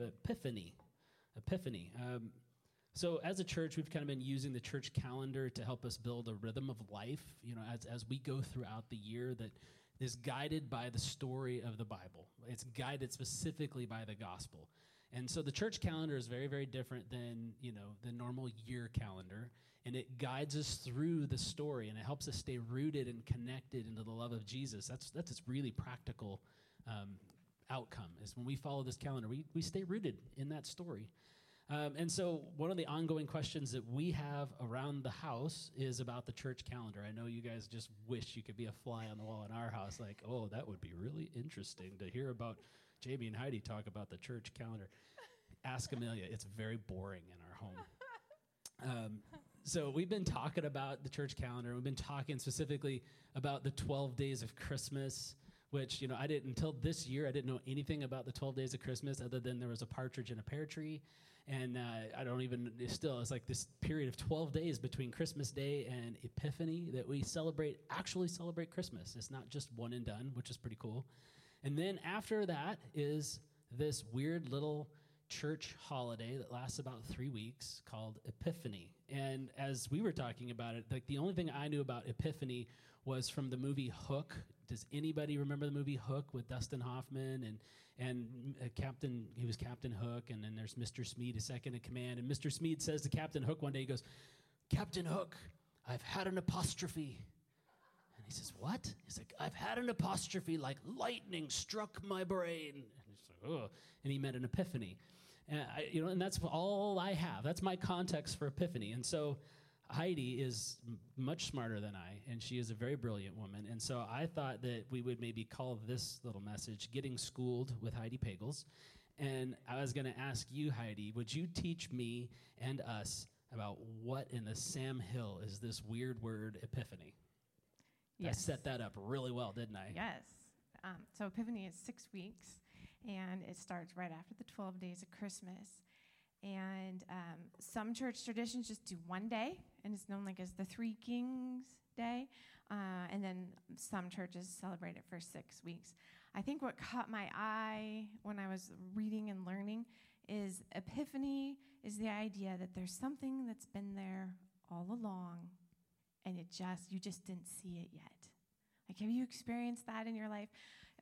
Epiphany. Epiphany. Um, so, as a church, we've kind of been using the church calendar to help us build a rhythm of life, you know, as, as we go throughout the year that is guided by the story of the Bible. It's guided specifically by the gospel. And so the church calendar is very, very different than, you know, the normal year calendar. And it guides us through the story and it helps us stay rooted and connected into the love of Jesus. That's, that's its really practical um, outcome is when we follow this calendar, we, we stay rooted in that story. Um, and so, one of the ongoing questions that we have around the house is about the church calendar. I know you guys just wish you could be a fly on the wall in our house, like, oh, that would be really interesting to hear about Jamie and Heidi talk about the church calendar. Ask Amelia, it's very boring in our home. Um, so, we've been talking about the church calendar. We've been talking specifically about the 12 days of Christmas which you know I didn't until this year I didn't know anything about the 12 days of Christmas other than there was a partridge in a pear tree and uh, I don't even it's still it's like this period of 12 days between Christmas Day and Epiphany that we celebrate actually celebrate Christmas. It's not just one and done, which is pretty cool. And then after that is this weird little church holiday that lasts about three weeks called Epiphany. And as we were talking about it, like the only thing I knew about Epiphany was from the movie Hook. Does anybody remember the movie Hook with Dustin Hoffman and and uh, Captain, he was Captain Hook, and then there's Mr. Smead, a second in command. And Mr. Smead says to Captain Hook one day, he goes, Captain Hook, I've had an apostrophe. And he says, What? He's like, I've had an apostrophe like lightning struck my brain. And he's like, oh. And he meant an epiphany. And, I, you know, and that's all I have. That's my context for epiphany. And so Heidi is m- much smarter than I, and she is a very brilliant woman. And so I thought that we would maybe call this little message Getting Schooled with Heidi Pagels. And I was going to ask you, Heidi, would you teach me and us about what in the Sam Hill is this weird word epiphany? Yes. I set that up really well, didn't I? Yes. Um, so Epiphany is six weeks, and it starts right after the 12 days of Christmas. And um, some church traditions just do one day, and it's known like as the Three Kings Day. Uh, and then some churches celebrate it for six weeks. I think what caught my eye when I was reading and learning is Epiphany is the idea that there's something that's been there all along, and it just you just didn't see it yet. Like, have you experienced that in your life?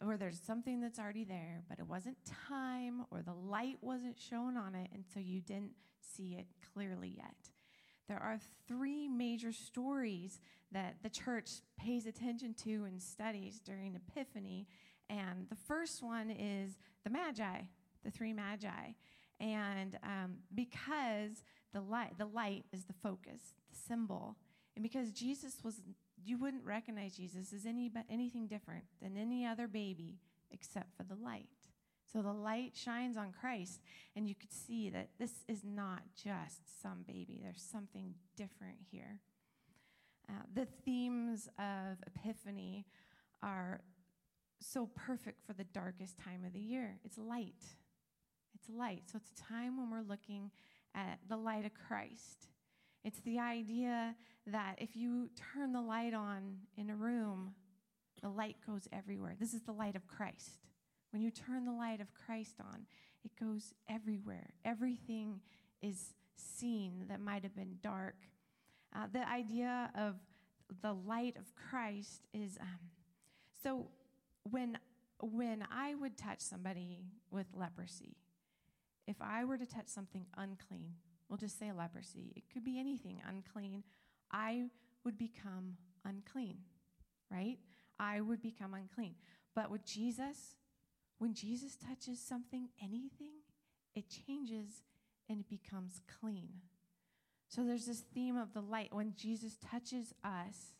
Where there's something that's already there, but it wasn't time or the light wasn't shown on it, and so you didn't see it clearly yet. There are three major stories that the church pays attention to and studies during Epiphany. And the first one is the Magi, the three Magi. And um, because the light, the light is the focus, the symbol, and because Jesus was you wouldn't recognize Jesus as any, anything different than any other baby except for the light. So the light shines on Christ, and you could see that this is not just some baby, there's something different here. Uh, the themes of Epiphany are so perfect for the darkest time of the year. It's light. It's light. So it's a time when we're looking at the light of Christ. It's the idea that if you turn the light on in a room, the light goes everywhere. This is the light of Christ. When you turn the light of Christ on, it goes everywhere. Everything is seen that might have been dark. Uh, the idea of the light of Christ is um, so when when I would touch somebody with leprosy, if I were to touch something unclean, we'll just say leprosy, it could be anything unclean, I would become unclean, right? I would become unclean. But with Jesus, when Jesus touches something, anything, it changes and it becomes clean. So there's this theme of the light. When Jesus touches us,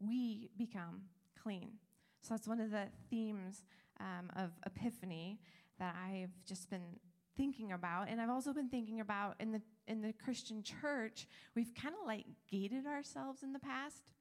we become clean. So that's one of the themes um, of Epiphany that I've just been thinking about and i've also been thinking about in the in the christian church we've kind of like gated ourselves in the past.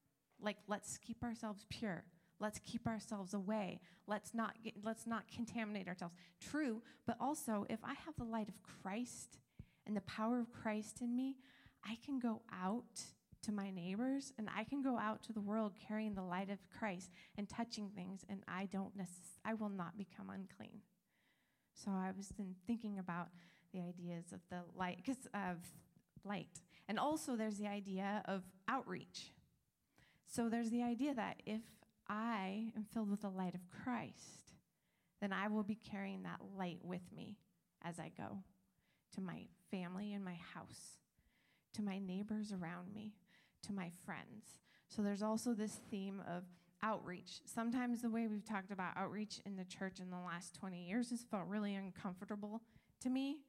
Like let's keep ourselves pure. Let's keep ourselves away. Let's not get, let's not contaminate ourselves. True but also if i have the light of christ and the power of christ in me i can go out to my neighbors and i can go out to the world carrying the light of christ and touching things and i don't necess- i will not become unclean So I was then thinking about the ideas of the light, because of light. And also, there's the idea of outreach. So there's the idea that if I am filled with the light of Christ, then I will be carrying that light with me as I go to my family and my house, to my neighbors around me, to my friends. So there's also this theme of outreach. Sometimes the way we've talked about outreach in the church in the last 20 years has felt really uncomfortable to me.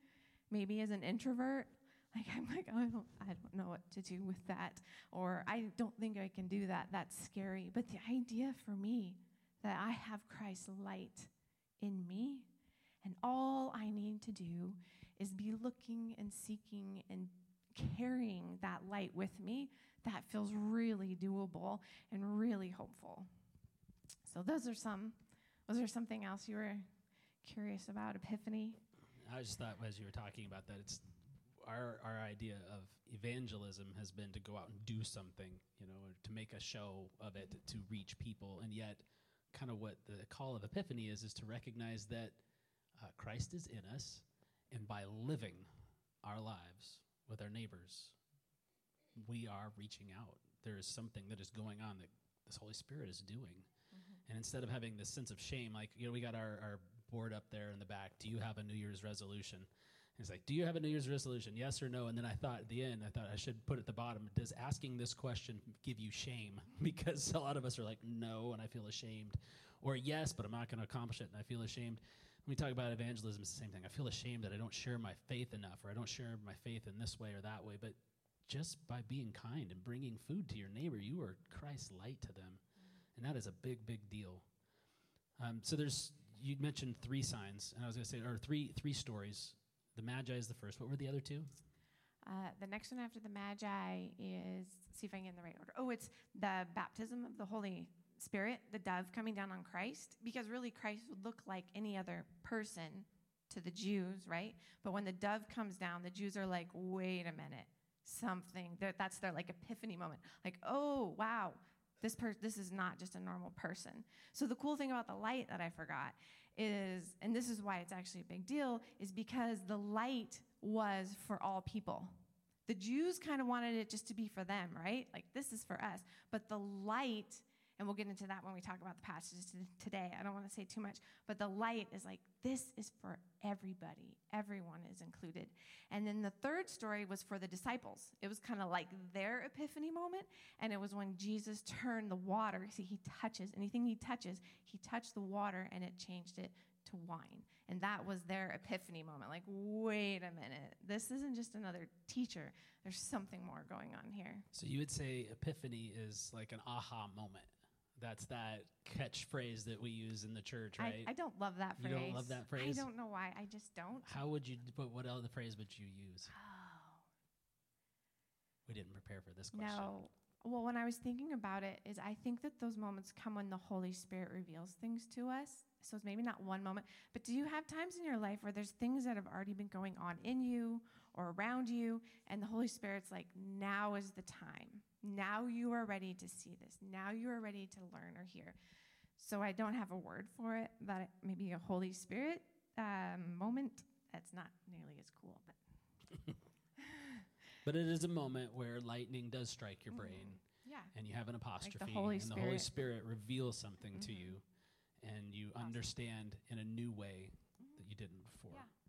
Maybe as an introvert, like I'm like, oh, I don't, I don't know what to do with that, or I don't think I can do that. That's scary. But the idea for me that I have Christ's light in me, and all I need to do is be looking and seeking and carrying that light with me, that feels really doable and really hopeful. So those are some. Was there something else you were curious about, Epiphany? I just thought as you were talking about that, it's our our idea of evangelism has been to go out and do something, you know, to make a show of it, to reach people, and yet, kind of what the call of Epiphany is, is to recognize that uh, Christ is in us, and by living our lives with our neighbors, we are reaching out. There is something that is going on that this Holy Spirit is doing. Mm-hmm. And instead of having this sense of shame, like, you know, we got our, our board up there in the back. Do you have a New Year's resolution? And it's like, Do you have a New Year's resolution? Yes or no? And then I thought at the end, I thought I should put at the bottom, does asking this question give you shame? because a lot of us are like, No, and I feel ashamed. Or yes, but I'm not going to accomplish it and I feel ashamed. When we talk about evangelism, it's the same thing. I feel ashamed that I don't share my faith enough, or I don't share my faith in this way or that way. But just by being kind and bringing food to your neighbor, you are Christ's light to them. And that is a big, big deal. Um, so there's, you mentioned three signs, and I was going to say, or three, three stories. The Magi is the first. What were the other two? Uh, the next one after the Magi is, see if I can get in the right order. Oh, it's the baptism of the Holy Spirit, the dove coming down on Christ, because really Christ would look like any other person to the Jews, right? But when the dove comes down, the Jews are like, wait a minute something. That's their like epiphany moment. Like, oh wow, this per- this is not just a normal person. So the cool thing about the light that I forgot is, and this is why it's actually a big deal, is because the light was for all people. The Jews kind of wanted it just to be for them, right? Like this is for us. But the light and we'll get into that when we talk about the passages today. I don't want to say too much, but the light is like, this is for everybody. Everyone is included. And then the third story was for the disciples. It was kind of like their epiphany moment. And it was when Jesus turned the water. See, he touches anything he touches, he touched the water and it changed it to wine. And that was their epiphany moment. Like, wait a minute, this isn't just another teacher. There's something more going on here. So you would say epiphany is like an aha moment. That's that catchphrase that we use in the church, right? I, I don't love that phrase. You don't love that phrase? I don't know why. I just don't. How would you, but what other phrase would you use? Oh. We didn't prepare for this question. No. Well, when I was thinking about it, is I think that those moments come when the Holy Spirit reveals things to us. So it's maybe not one moment, but do you have times in your life where there's things that have already been going on in you or around you, and the Holy Spirit's like, now is the time? Now you are ready to see this. Now you are ready to learn or hear. So I don't have a word for it, but maybe a Holy Spirit um, moment. That's not nearly as cool, but. but it is a moment where lightning does strike your brain. Mm-hmm. Yeah. And you have an apostrophe. Like the and Spirit. the Holy Spirit reveals something mm-hmm. to you, and you awesome. understand in a new way mm-hmm. that you didn't before. Yeah.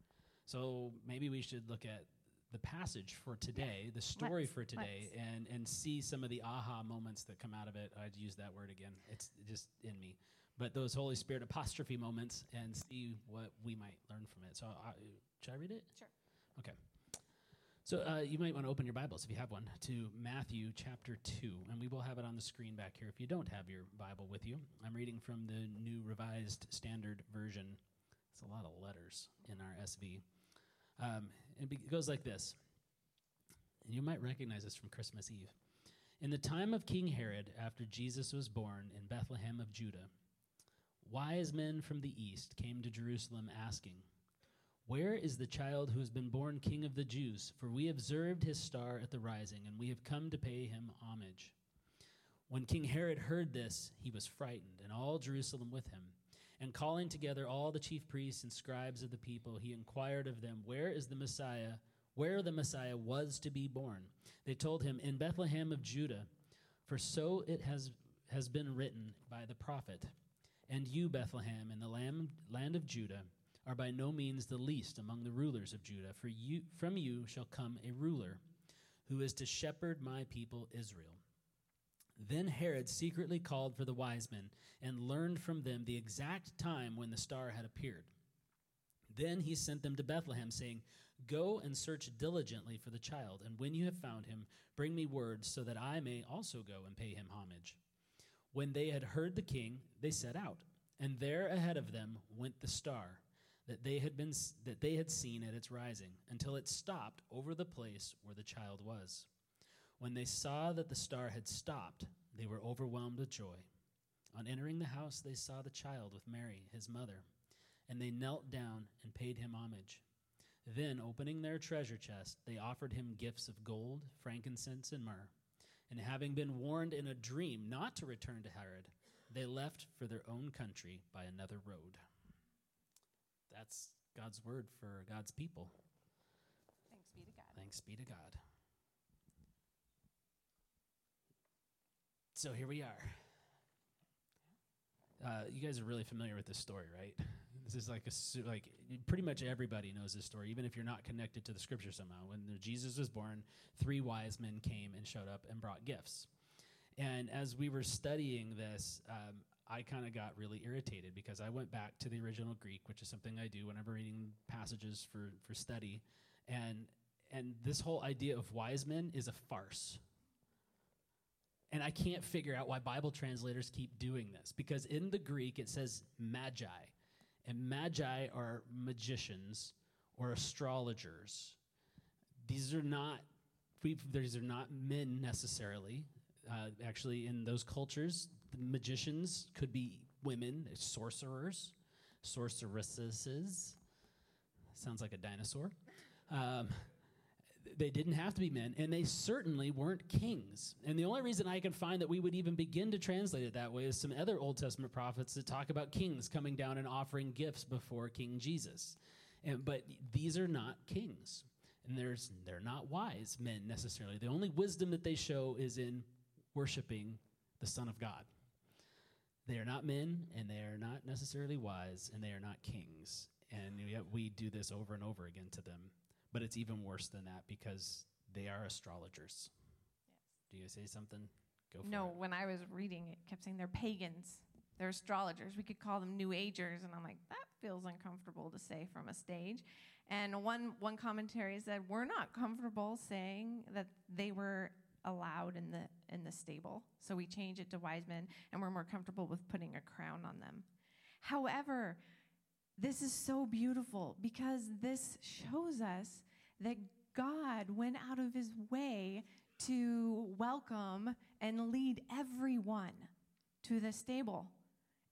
So maybe we should look at the passage for today, the story let's, for today, and and see some of the aha moments that come out of it. I'd use that word again. It's just in me. But those Holy Spirit apostrophe moments, and see what we might learn from it. So, uh, should I read it? Sure. Okay. So uh, you might want to open your Bibles if you have one to Matthew chapter two, and we will have it on the screen back here. If you don't have your Bible with you, I'm reading from the New Revised Standard Version. It's a lot of letters in our SV. Um, and it goes like this. And you might recognize this from Christmas Eve. In the time of King Herod, after Jesus was born in Bethlehem of Judea, wise men from the east came to Jerusalem asking, Where is the child who has been born king of the Jews? For we observed his star at the rising, and we have come to pay him homage. When King Herod heard this, he was frightened, and all Jerusalem with him. And calling together all the chief priests and scribes of the people, he inquired of them, Where is the Messiah? Where the Messiah was to be born? They told him, In Bethlehem of Judea, for so it has, has been written by the prophet. And you, Bethlehem, in the land of Judah, are by no means the least among the rulers of Judah, for you, from you shall come a ruler who is to shepherd my people Israel. Then Herod secretly called for the wise men and learned from them the exact time when the star had appeared. Then he sent them to Bethlehem, saying, Go and search diligently for the child, and when you have found him, bring me word so that I may also go and pay him homage. When they had heard the king, they set out, and there ahead of them went the star that they had been that they had seen at its rising, until it stopped over the place where the child was. When they saw that the star had stopped, they were overwhelmed with joy. On entering the house, they saw the child with Mary, his mother, and they knelt down and paid him homage. Then, opening their treasure chest, they offered him gifts of gold, frankincense, and myrrh. And having been warned in a dream not to return to Herod, they left for their own country by another road. That's God's word for God's people. Thanks be to God. Thanks be to God. So here we are. Uh, you guys are really familiar with this story, right? This is like a like pretty much everybody knows this story, even if you're not connected to the scripture somehow. When Jesus was born, three wise men came and showed up and brought gifts. And as we were studying this, um, I kind of got really irritated because I went back to the original Greek, which is something I do whenever reading passages for for study, and and this whole idea of wise men is a farce. And I can't figure out why Bible translators keep doing this because in the Greek it says magi, and magi are magicians or astrologers. These are not these are not men necessarily. Uh, actually, in those cultures, magicians could be women, sorcerers, sorceresses. Sounds like a dinosaur. Um, they didn't have to be men, and they certainly weren't kings. And the only reason I can find that we would even begin to translate it that way is some other Old Testament prophets that talk about kings coming down and offering gifts before King Jesus. And, but these are not kings, and there's, they're not wise men necessarily. The only wisdom that they show is in worshiping the Son of God. They are not men, and they are not necessarily wise, and they are not kings. And yet we do this over and over again to them. But it's even worse than that because they are astrologers. Yes. Do you say something? Go for it. no, it. when I was reading it, kept saying they're pagans. They're astrologers. We could call them new agers. And I'm like, that feels uncomfortable to say from a stage. And one, one commentary said, we're not comfortable saying that they were allowed in the in the stable. So we change it to wise men and we're more comfortable with putting a crown on them. However, this is so beautiful because this shows us that God went out of his way to welcome and lead everyone to the stable.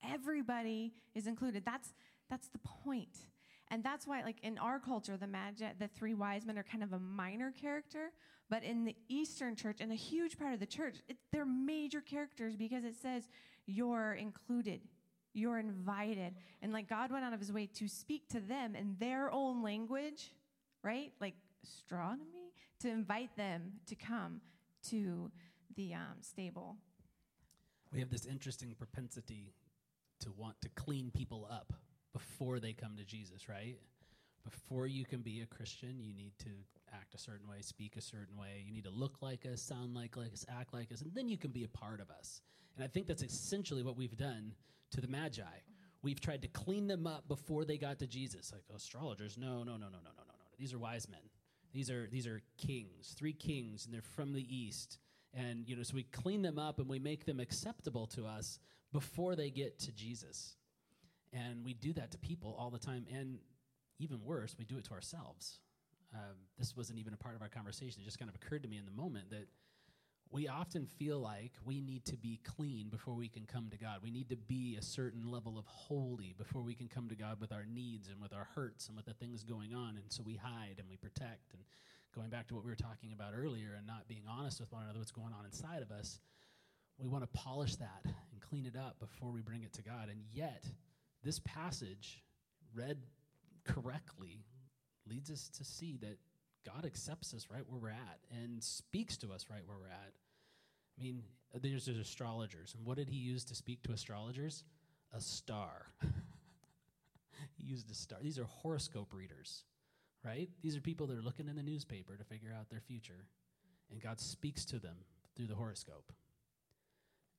Everybody is included. That's that's the point. And that's why, like in our culture, the magi, the three wise men are kind of a minor character, but in the Eastern church, and a huge part of the church, it, they're major characters because it says you're included, you're invited. And like God went out of his way to speak to them in their own language, right? Like astronomy, to invite them to come to the um, stable. We have this interesting propensity to want to clean people up before they come to Jesus, right? Before you can be a Christian, you need to act a certain way, speak a certain way. You need to look like us, sound like us, act like us, and then you can be a part of us. And I think that's essentially what we've done to the Magi. We've tried to clean them up before they got to Jesus. Like oh, astrologers, no, no, no, no, no, no, no, no. These are wise men. These are these are kings, three kings, and they're from the east. And you know, so we clean them up and we make them acceptable to us before they get to Jesus. And we do that to people all the time. And even worse, we do it to ourselves. Um, this wasn't even a part of our conversation. It just kind of occurred to me in the moment that we often feel like we need to be clean before we can come to God. We need to be a certain level of holy before we can come to God with our needs and with our hurts and with the things going on. And so we hide and we protect. And going back to what we were talking about earlier and not being honest with one another, what's going on inside of us, we want to polish that and clean it up before we bring it to God. And yet, this passage, read correctly, leads us to see that God accepts us right where we're at and speaks to us right where we're at. I mean, there's, there's astrologers. And what did he use to speak to astrologers? A star. he used a star. These are horoscope readers, right? These are people that are looking in the newspaper to figure out their future. And God speaks to them through the horoscope.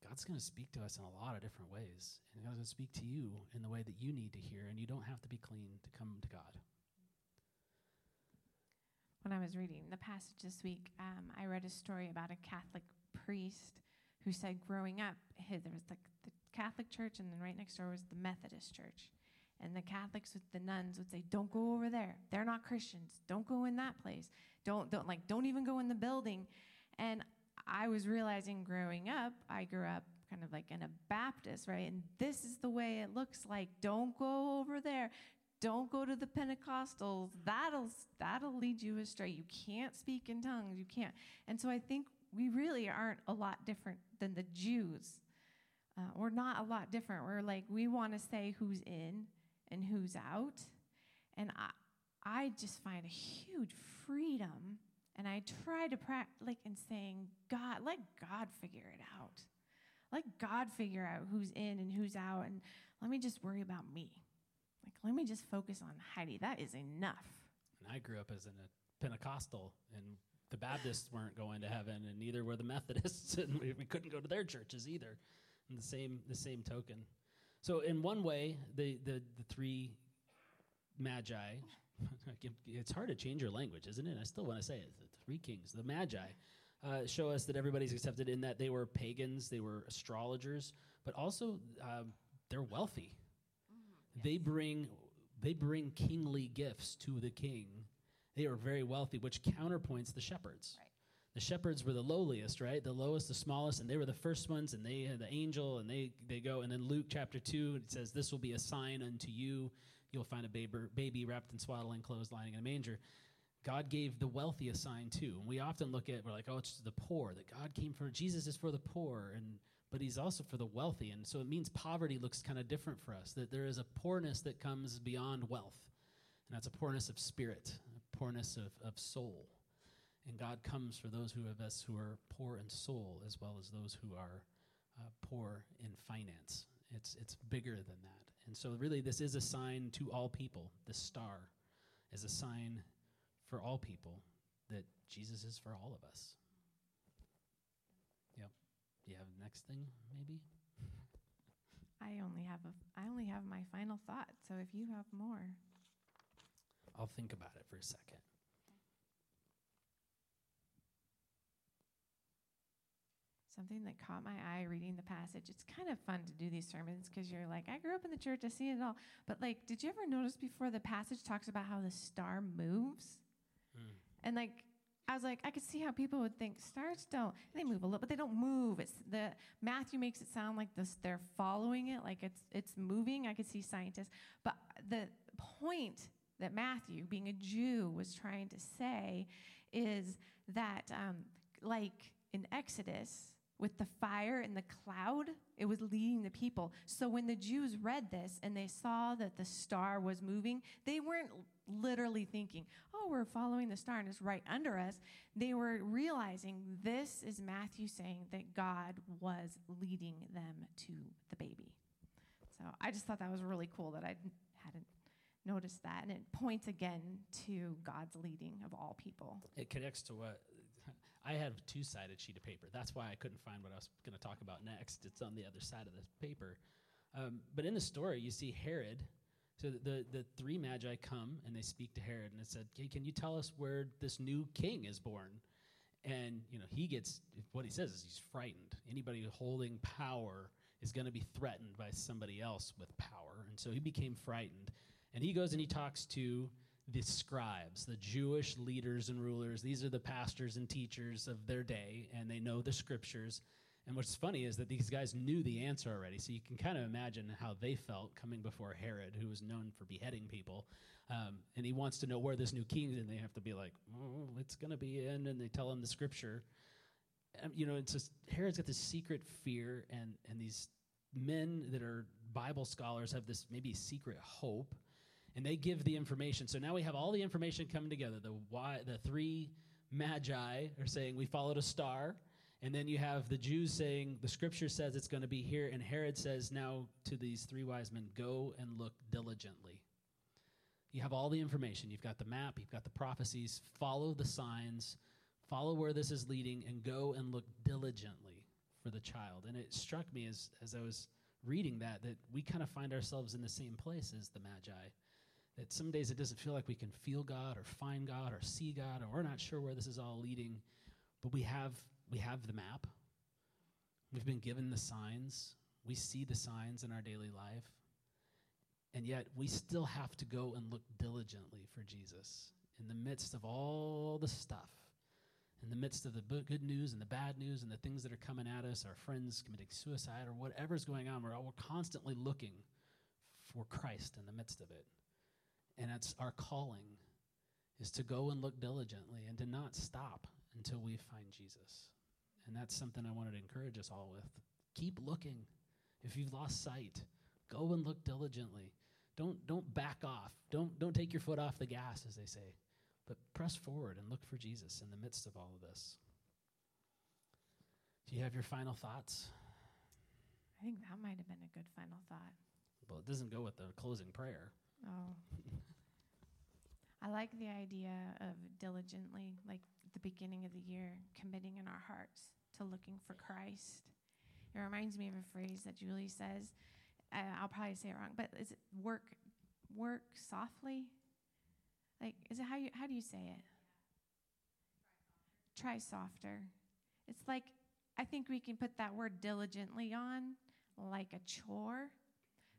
God's going to speak to us in a lot of different ways. And God's going to speak to you in the way that you need to hear, and you don't have to be clean to come to God. When I was reading the passage this week, um, I read a story about a Catholic priest who said growing up, there was the, the Catholic church, and then right next door was the Methodist church. And the Catholics, with the nuns, would say, "Don't go over there. They're not Christians. Don't go in that place. Don't don't like don't even go in the building." And I was realizing growing up, I grew up kind of like in a Baptist, right? And this is the way it looks like. Don't go over there. Don't go to the Pentecostals. That'll that'll lead you astray. You can't speak in tongues. You can't. And so I think we really aren't a lot different than the Jews. Uh, we're not a lot different. We're like we want to say who's in and who's out, and I I just find a huge freedom and I try to practice, like, in saying, God, let God figure it out. Let God figure out who's in and who's out, and let me just worry about me. Like, let me just focus on Heidi. That is enough. And I grew up as a Pentecostal, and the Baptists weren't going to heaven, and neither were the Methodists, and we, we couldn't go to their churches either. In the same the same token. So in one way, the the, the three magi it's hard to change your language, isn't it? I still want to say it. The three kings, the Magi, uh, show us that everybody's accepted in that they were pagans, they were astrologers, but also um, they're wealthy. Mm-hmm. They bring they bring kingly gifts to the king. They are very wealthy, which counterpoints the shepherds. Right. The shepherds were the lowliest, right? The lowest, the smallest, and they were the first ones, and they had the angel, and they they go. And then Luke chapter two, it says, "This will be a sign unto you." You'll find a baby, wrapped in swaddling clothes lying in a manger. God gave the wealthy a sign too. And we often look at, we're like, oh, it's the poor, that God came for, Jesus is for the poor, and but he's also for the wealthy. And so it means poverty looks kind of different for us, that there is a poorness that comes beyond wealth. And that's a poorness of spirit, a poorness of, of soul. And God comes for those who of us who are poor in soul as well as those who are uh, poor in finance. It's, it's bigger than that. And so, really, this is a sign to all people. The star is a sign for all people that Jesus is for all of us. Yep. Do you have the next thing, maybe? I only have a I only have my final thought. So if you have more, I'll think about it for a second. Something that caught my eye reading the passage. It's kind of fun to do these sermons because you're like, I grew up in the church, I see it all. But like, did you ever notice before the passage talks about how the star moves? Mm. And like, I was like, I could see how people would think stars don't. They move a little, but they don't move. It's the Matthew makes it sound like this. They're following it, like it's it's moving. I could see scientists, but the point that Matthew, being a Jew, was trying to say is that, um, like in Exodus, with the fire and the cloud, it was leading the people. So when the Jews read this and they saw that the star was moving, they weren't literally thinking, oh, we're following the star and it's right under us. They were realizing this is Matthew saying that God was leading them to the baby. So I just thought that was really cool that I hadn't noticed that. And it points again to God's leading of all people. It connects to what I have a two sided sheet of paper. That's why I couldn't find what I was going to talk about next. It's on the other side of the paper. Um, but in the story, you see Herod. So the, the, three magi come and they speak to Herod, and it said, hey, Can you tell us where this new king is born? And you know he gets what he says is he's frightened. Anybody holding power is going to be threatened by somebody else with power, and so he became frightened. And he goes and he talks to the scribes, the Jewish leaders and rulers. These are the pastors and teachers of their day, and they know the scriptures. And what's funny is that these guys knew the answer already. So you can kind of imagine how they felt coming before Herod, who was known for beheading people. Um, and he wants to know where this new king is, and they have to be like, oh, it's going to be in. And they tell him the scripture. And, you know, it's just Herod's got this secret fear and, and these men that are Bible scholars have this maybe secret hope, and they give the information. So now we have all the information coming together. The why, the three magi are saying we followed a star, and then you have the Jews saying the Scripture says it's going to be here, and Herod says now to these three wise men, go and look diligently. You have all the information. You've got the map. You've got the prophecies. Follow the signs. Follow where this is leading, and go and look diligently for the child. And it struck me as as I was reading that that we kind of find ourselves in the same place as the Magi. That some days it doesn't feel like we can feel God or find God or see God, or we're not sure where this is all leading, but we have we have the map. We've been given the signs. We see the signs in our daily life. And yet we still have to go and look diligently for Jesus in the midst of all the stuff in the midst of the good news and the bad news and the things that are coming at us, our friends committing suicide or whatever's going on, we're, all, we're constantly looking for Christ in the midst of it. And that's our calling is to go and look diligently and to not stop until we find Jesus. And that's something I wanted to encourage us all with. Keep looking. If you've lost sight, go and look diligently. Don't don't back off. Don't don't take your foot off the gas as they say. But press forward and look for Jesus in the midst of all of this. Do you have your final thoughts? I think that might have been a good final thought. Well, it doesn't go with the closing prayer. Oh. I like the idea of diligently, like the beginning of the year, committing in our hearts to looking for Christ. It reminds me of a phrase that Julie says. Uh, I'll probably say it wrong, but is it work, work softly? Like, is it how you how do you say it? Try softer. It's like I think we can put that word diligently on like a chore,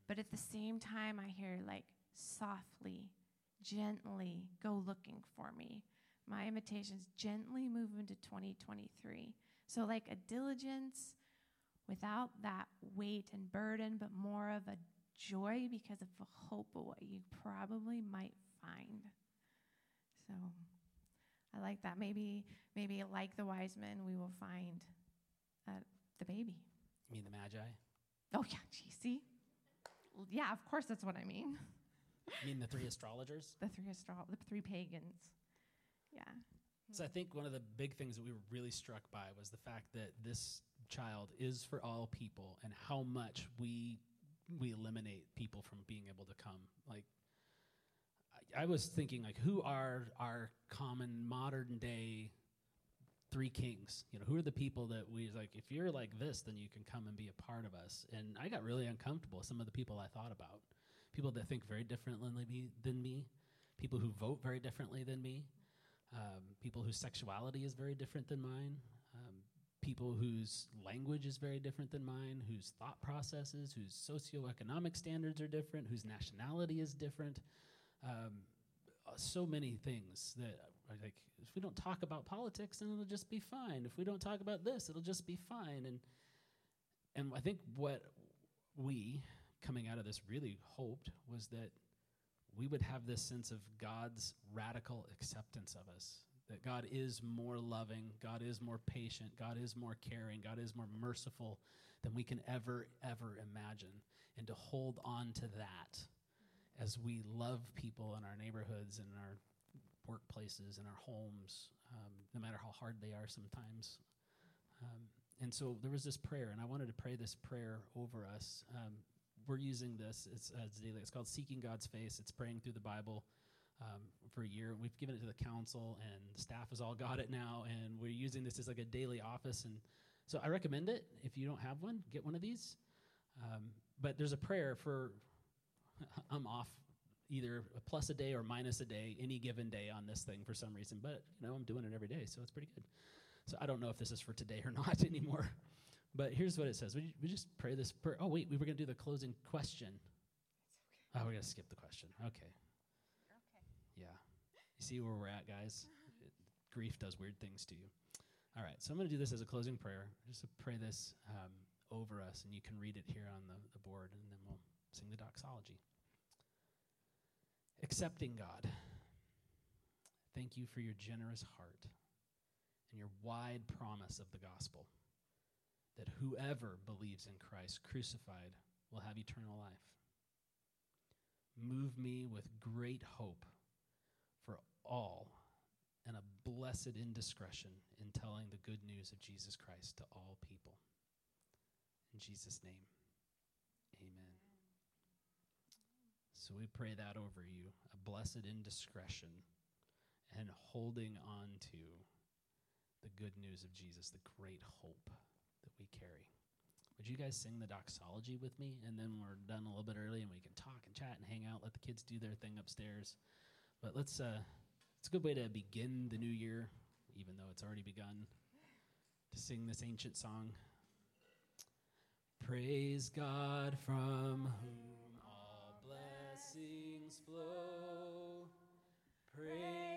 but at the same time I hear like softly, gently go looking for me. My invitation is gently move into 2023. So like a diligence without that weight and burden, but more of a joy because of the hope of what you probably might find. So I like that. Maybe, maybe like the wise men, we will find uh, the baby. You mean the Magi? Oh yeah, gee, see? Yeah, of course that's what I mean. You mean the three astrologers? the three astro- the three pagans. Yeah. So I think one of the big things that we were really struck by was the fact that this child is for all people and how much we we eliminate people from being able to come. Like I was thinking like who are our common modern day three kings you know who are the people that we like if you're like this then you can come and be a part of us and i got really uncomfortable with some of the people i thought about people that think very differently than me people who vote very differently than me um, people whose sexuality is very different than mine um, people whose language is very different than mine whose thought processes whose socioeconomic standards are different whose nationality is different. Um, uh, so many things that are like if we don't talk about politics then it'll just be fine. If we don't talk about this it'll just be fine. And and i think what we coming out of this really hoped was that we would have this sense of god's radical acceptance of us that god is more loving god is more patient god is more caring god is more merciful than we can ever ever imagine and to hold on to that as we love people in our neighborhoods and our workplaces and our homes, um, no matter how hard they are sometimes. Um, and so there was this prayer, and I wanted to pray this prayer over us. Um, we're using this it's, daily. It's called Seeking God's Face. It's praying through the Bible um, for a year. We've given it to the council, and staff has all got it now, and we're using this as like a daily office. And so I recommend it. If you don't have one, get one of these. Um, but there's a prayer for I'm off either a plus a day or minus a day any given day on this thing for some reason, but you know I'm doing it every day, so it's pretty good. So I don't know if this is for today or not anymore. But here's what it says. We, we just pray this prayer. Oh wait, we were going to do the closing question. Okay. Oh, we're going to skip the question. Okay. Okay. Yeah. You see where we're at, guys? It, grief does weird things to you. All right, so I'm going to do this as a closing prayer. Just to pray this um, over us, and you can read it here on the, the board, and then we'll sing the doxology. Accepting God, thank you for your generous heart and your wide promise of the gospel. That whoever believes in Christ crucified will have eternal life. Move me with great hope for all and a blessed indiscretion in telling the good news of Jesus Christ to all people. In Jesus' name, amen. So we pray that over you a blessed indiscretion and holding on to the good news of Jesus, the great hope that we carry. Would you guys sing the doxology with me? And then we're done a little bit early and we can talk and chat and hang out, let the kids do their thing upstairs. But let's, uh, it's a good way to begin the new year, even though it's already begun, to sing this ancient song. Praise God from whom all blessings flow. Praise